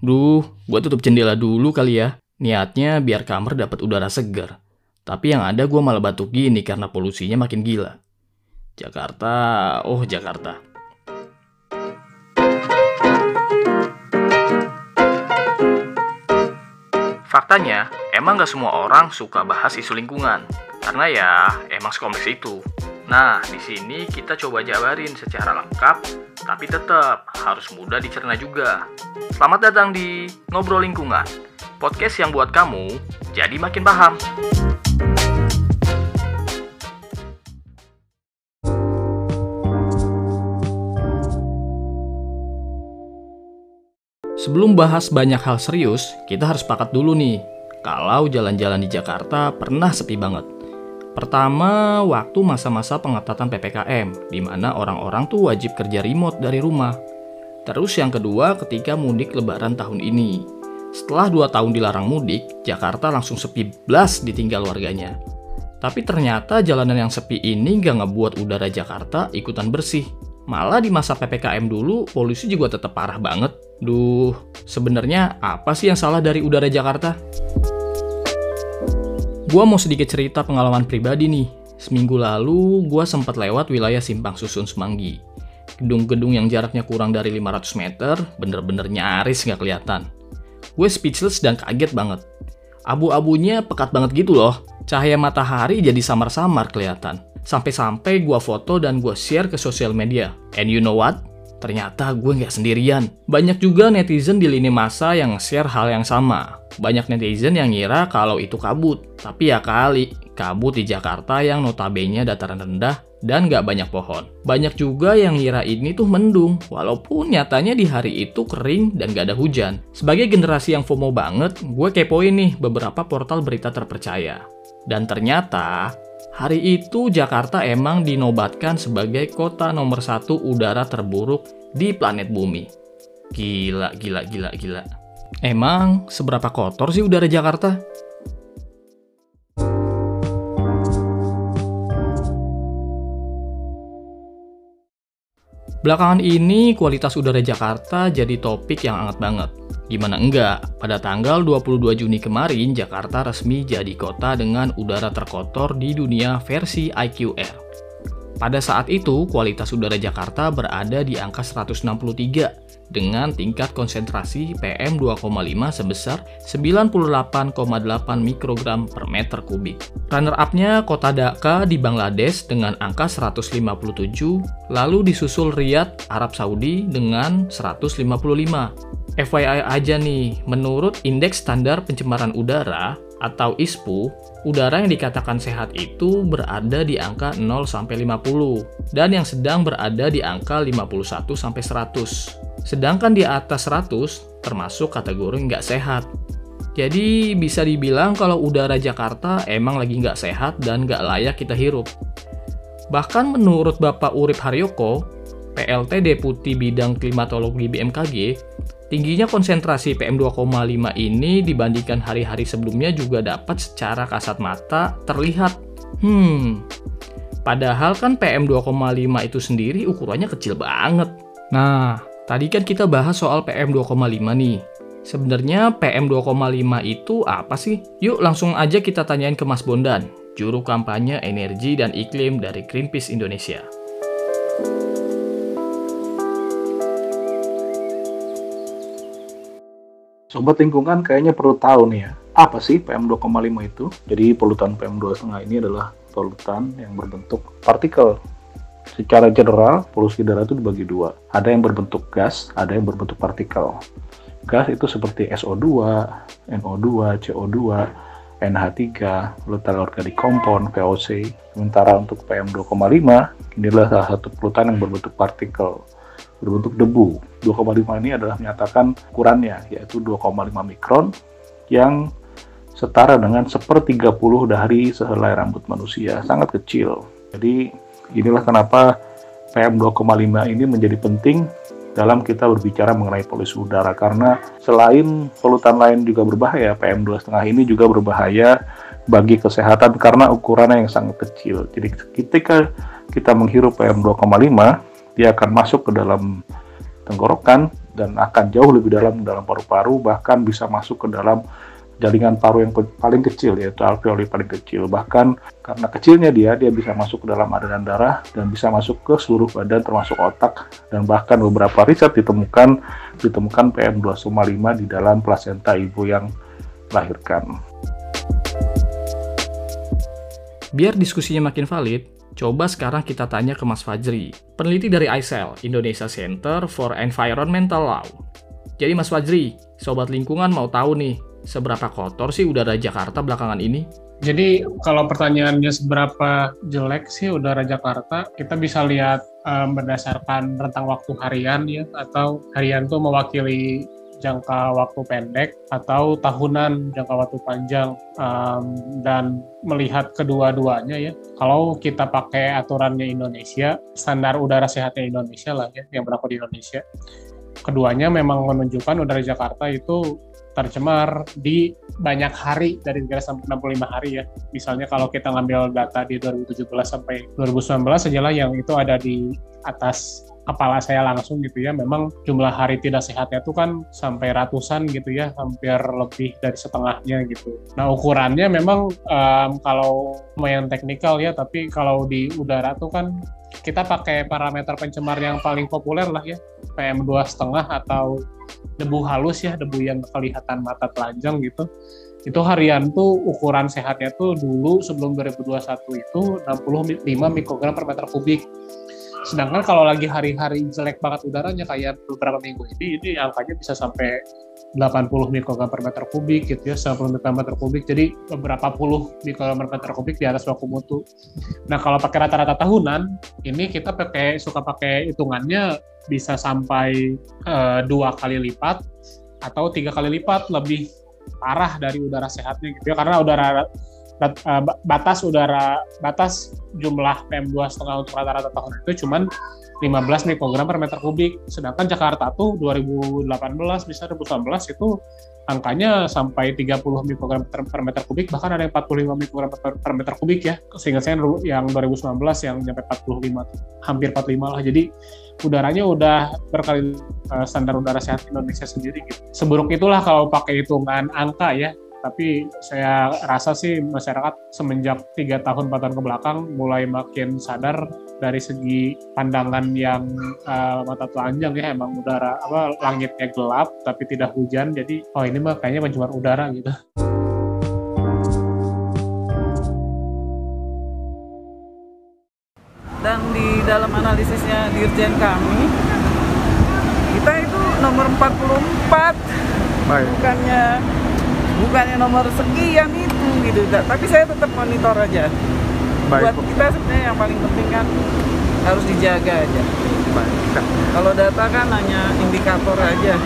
Duh, gue tutup jendela dulu kali ya. Niatnya biar kamar dapat udara segar. Tapi yang ada gue malah batuk gini karena polusinya makin gila. Jakarta, oh Jakarta. Faktanya, emang gak semua orang suka bahas isu lingkungan. Karena ya, emang sekompleks itu. Nah, di sini kita coba jabarin secara lengkap, tapi tetap harus mudah dicerna juga. Selamat datang di Ngobrol Lingkungan, podcast yang buat kamu jadi makin paham. Sebelum bahas banyak hal serius, kita harus sepakat dulu nih, kalau jalan-jalan di Jakarta pernah sepi banget. Pertama, waktu masa-masa pengetatan PPKM, di mana orang-orang tuh wajib kerja remote dari rumah. Terus yang kedua, ketika mudik lebaran tahun ini. Setelah dua tahun dilarang mudik, Jakarta langsung sepi blas ditinggal warganya. Tapi ternyata jalanan yang sepi ini gak ngebuat udara Jakarta ikutan bersih. Malah di masa PPKM dulu, polusi juga tetap parah banget. Duh, sebenarnya apa sih yang salah dari udara Jakarta? Gua mau sedikit cerita pengalaman pribadi nih. Seminggu lalu, gua sempat lewat wilayah Simpang Susun Semanggi. Gedung-gedung yang jaraknya kurang dari 500 meter, bener-bener nyaris nggak kelihatan. Gue speechless dan kaget banget. Abu-abunya pekat banget gitu loh. Cahaya matahari jadi samar-samar kelihatan. Sampai-sampai gua foto dan gua share ke sosial media. And you know what? Ternyata gue nggak sendirian. Banyak juga netizen di lini masa yang share hal yang sama. Banyak netizen yang ngira kalau itu kabut. Tapi ya kali, kabut di Jakarta yang notabene dataran rendah dan nggak banyak pohon. Banyak juga yang ngira ini tuh mendung, walaupun nyatanya di hari itu kering dan nggak ada hujan. Sebagai generasi yang FOMO banget, gue kepoin nih beberapa portal berita terpercaya. Dan ternyata, Hari itu Jakarta emang dinobatkan sebagai kota nomor satu udara terburuk di planet bumi. Gila, gila, gila, gila. Emang seberapa kotor sih udara Jakarta? Belakangan ini kualitas udara Jakarta jadi topik yang hangat banget. Gimana enggak, pada tanggal 22 Juni kemarin Jakarta resmi jadi kota dengan udara terkotor di dunia versi IQR. Pada saat itu, kualitas udara Jakarta berada di angka 163 dengan tingkat konsentrasi PM 2,5 sebesar 98,8 mikrogram per meter kubik. Runner-up-nya kota Dhaka di Bangladesh dengan angka 157, lalu disusul Riyadh, Arab Saudi dengan 155. FYI aja nih, menurut Indeks Standar Pencemaran Udara atau ISPU, udara yang dikatakan sehat itu berada di angka 0 sampai 50 dan yang sedang berada di angka 51 sampai 100. Sedangkan di atas 100 termasuk kategori nggak sehat. Jadi bisa dibilang kalau udara Jakarta emang lagi nggak sehat dan nggak layak kita hirup. Bahkan menurut Bapak Urip Haryoko, PLT Deputi Bidang Klimatologi BMKG, Tingginya konsentrasi PM2,5 ini dibandingkan hari-hari sebelumnya juga dapat secara kasat mata terlihat. Hmm, padahal kan PM2,5 itu sendiri ukurannya kecil banget. Nah, tadi kan kita bahas soal PM2,5 nih. Sebenarnya PM2,5 itu apa sih? Yuk langsung aja kita tanyain ke Mas Bondan, juru kampanye energi dan iklim dari Greenpeace Indonesia. Sobat lingkungan kayaknya perlu tahu nih ya, apa sih PM2,5 itu? Jadi polutan PM2,5 ini adalah polutan yang berbentuk partikel. Secara general, polusi udara itu dibagi dua. Ada yang berbentuk gas, ada yang berbentuk partikel. Gas itu seperti SO2, NO2, CO2, NH3, polutan organik kompon, VOC. Sementara untuk PM2,5, inilah salah satu polutan yang berbentuk partikel berbentuk debu. 2,5 ini adalah menyatakan ukurannya, yaitu 2,5 mikron yang setara dengan sepertiga puluh dari sehelai rambut manusia, sangat kecil. Jadi inilah kenapa PM2,5 ini menjadi penting dalam kita berbicara mengenai polusi udara karena selain polutan lain juga berbahaya, PM2,5 ini juga berbahaya bagi kesehatan karena ukurannya yang sangat kecil. Jadi ketika kita menghirup PM2,5 dia akan masuk ke dalam tenggorokan dan akan jauh lebih dalam dalam paru-paru bahkan bisa masuk ke dalam jaringan paru yang paling kecil yaitu alveoli paling kecil bahkan karena kecilnya dia dia bisa masuk ke dalam aliran darah dan bisa masuk ke seluruh badan termasuk otak dan bahkan beberapa riset ditemukan ditemukan PM2,5 di dalam plasenta ibu yang melahirkan. Biar diskusinya makin valid, coba sekarang kita tanya ke Mas Fajri, peneliti dari ICEL, Indonesia Center for Environmental Law. Jadi Mas Fajri, sobat lingkungan mau tahu nih, seberapa kotor sih udara Jakarta belakangan ini? Jadi kalau pertanyaannya seberapa jelek sih udara Jakarta, kita bisa lihat um, berdasarkan rentang waktu harian ya, atau harian itu mewakili jangka waktu pendek atau tahunan jangka waktu panjang um, dan melihat kedua-duanya ya kalau kita pakai aturannya Indonesia standar udara sehatnya Indonesia lah ya yang berlaku di Indonesia keduanya memang menunjukkan udara Jakarta itu tercemar di banyak hari dari 3 sampai 65 hari ya. Misalnya kalau kita ngambil data di 2017 sampai 2019 sajalah yang itu ada di atas kepala saya langsung gitu ya. Memang jumlah hari tidak sehatnya itu kan sampai ratusan gitu ya hampir lebih dari setengahnya gitu. Nah ukurannya memang um, kalau lumayan teknikal ya tapi kalau di udara tuh kan kita pakai parameter pencemar yang paling populer lah ya PM dua setengah atau debu halus ya debu yang kelihatan mata telanjang gitu. Itu harian tuh ukuran sehatnya tuh dulu sebelum 2021 itu 65 mikrogram per meter kubik Sedangkan kalau lagi hari-hari jelek banget udaranya kayak beberapa minggu ini, ini angkanya bisa sampai 80 mikrogram per meter kubik gitu ya, 90 mikrogram per meter kubik. Jadi beberapa puluh mikrogram per meter kubik di atas baku mutu. Nah kalau pakai rata-rata tahunan, ini kita pakai suka pakai hitungannya bisa sampai uh, dua kali lipat atau tiga kali lipat lebih parah dari udara sehatnya gitu ya karena udara Eh, batas udara batas jumlah PM2,5 untuk rata-rata tahun itu cuma 15 mikrogram per meter kubik. Sedangkan Jakarta tuh 2018 bisa 2019 itu angkanya sampai 30 mikrogram per, per meter kubik bahkan ada yang 45 mikrogram per, per meter kubik ya. Sehingga saya yang 2019 yang sampai 45 hampir 45 lah. Jadi udaranya udah berkali uh, standar udara sehat Indonesia sendiri gitu. Seburuk itulah kalau pakai hitungan angka ya tapi saya rasa sih masyarakat semenjak tiga tahun empat tahun ke belakang mulai makin sadar dari segi pandangan yang uh, mata telanjang ya emang udara apa langitnya gelap tapi tidak hujan jadi oh ini mah kayaknya pencemar udara gitu. Dan di dalam analisisnya dirjen kami kita itu nomor 44 Baik. bukannya bukannya nomor sekian itu gitu tapi saya tetap monitor aja Baik. buat kita sebenarnya yang paling penting kan harus dijaga aja Baik. kalau data kan hanya indikator aja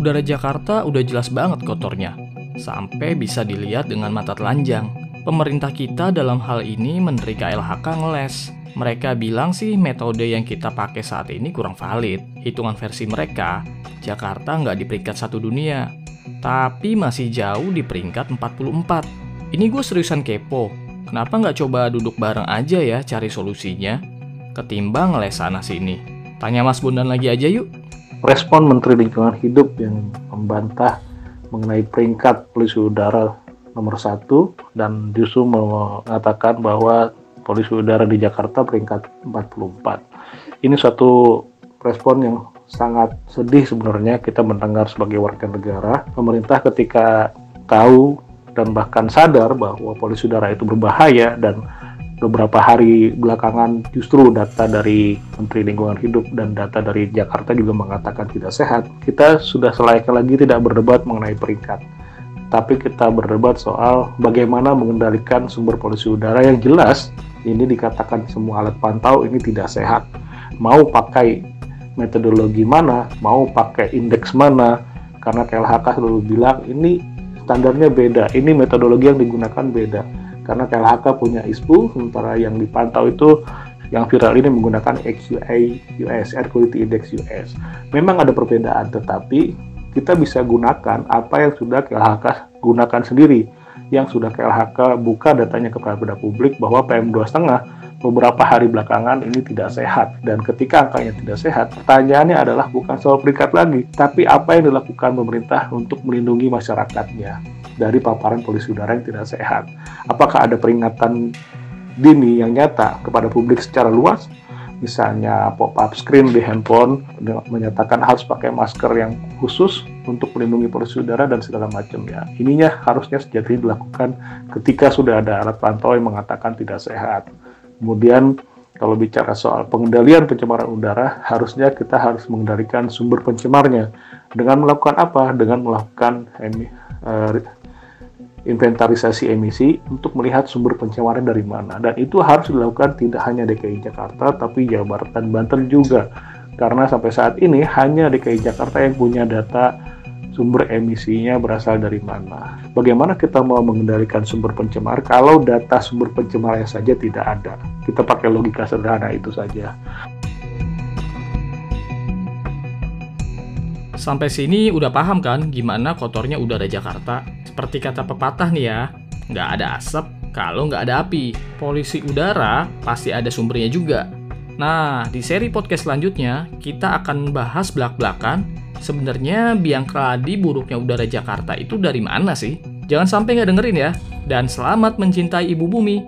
Udara Jakarta udah jelas banget kotornya, sampai bisa dilihat dengan mata telanjang. Pemerintah kita dalam hal ini Menteri KLHK ngeles, mereka bilang sih metode yang kita pakai saat ini kurang valid. Hitungan versi mereka, Jakarta nggak di peringkat satu dunia, tapi masih jauh di peringkat 44. Ini gue seriusan kepo. Kenapa nggak coba duduk bareng aja ya cari solusinya? Ketimbang ngeles sana sini. Tanya Mas Bondan lagi aja yuk. Respon Menteri Lingkungan Hidup yang membantah mengenai peringkat polusi udara nomor satu dan justru mengatakan bahwa polusi udara di Jakarta peringkat 44. Ini suatu respon yang sangat sedih sebenarnya kita mendengar sebagai warga negara. Pemerintah ketika tahu dan bahkan sadar bahwa polusi udara itu berbahaya dan beberapa hari belakangan justru data dari Menteri Lingkungan Hidup dan data dari Jakarta juga mengatakan tidak sehat. Kita sudah selayaknya lagi tidak berdebat mengenai peringkat tapi kita berdebat soal bagaimana mengendalikan sumber polusi udara yang jelas ini dikatakan semua alat pantau ini tidak sehat. Mau pakai metodologi mana, mau pakai indeks mana, karena KLHK selalu bilang ini standarnya beda, ini metodologi yang digunakan beda. Karena KLHK punya ISPU, sementara yang dipantau itu yang viral ini menggunakan XUA US, Air Quality Index US. Memang ada perbedaan, tetapi kita bisa gunakan apa yang sudah KLHK gunakan sendiri yang sudah KLHK buka datanya kepada publik bahwa PM2,5 beberapa hari belakangan ini tidak sehat. Dan ketika angkanya tidak sehat, pertanyaannya adalah bukan soal peringkat lagi, tapi apa yang dilakukan pemerintah untuk melindungi masyarakatnya dari paparan polusi udara yang tidak sehat. Apakah ada peringatan dini yang nyata kepada publik secara luas? Misalnya pop-up screen di handphone menyatakan harus pakai masker yang khusus untuk melindungi polusi udara dan segala macam ya. Ininya harusnya sejati dilakukan ketika sudah ada alat pantau yang mengatakan tidak sehat. Kemudian kalau bicara soal pengendalian pencemaran udara, harusnya kita harus mengendalikan sumber pencemarnya. Dengan melakukan apa? Dengan melakukan emi, uh, inventarisasi emisi untuk melihat sumber pencemaran dari mana. Dan itu harus dilakukan tidak hanya DKI Jakarta, tapi Jawa Barat dan Banten juga. Karena sampai saat ini hanya DKI Jakarta yang punya data sumber emisinya berasal dari mana. Bagaimana kita mau mengendalikan sumber pencemar kalau data sumber pencemarnya saja tidak ada? Kita pakai logika sederhana itu saja. Sampai sini udah paham kan gimana kotornya udara Jakarta? Seperti kata pepatah nih ya, nggak ada asap kalau nggak ada api. Polusi udara pasti ada sumbernya juga. Nah, di seri podcast selanjutnya, kita akan bahas belak-belakan Sebenarnya biang keladi buruknya udara Jakarta itu dari mana sih? Jangan sampai nggak dengerin ya. Dan selamat mencintai ibu bumi.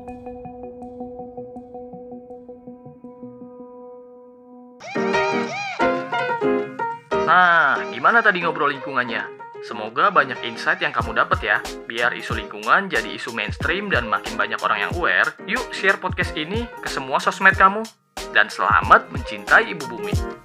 Nah, gimana tadi ngobrol lingkungannya? Semoga banyak insight yang kamu dapat ya. Biar isu lingkungan jadi isu mainstream dan makin banyak orang yang aware, yuk share podcast ini ke semua sosmed kamu. Dan selamat mencintai ibu bumi.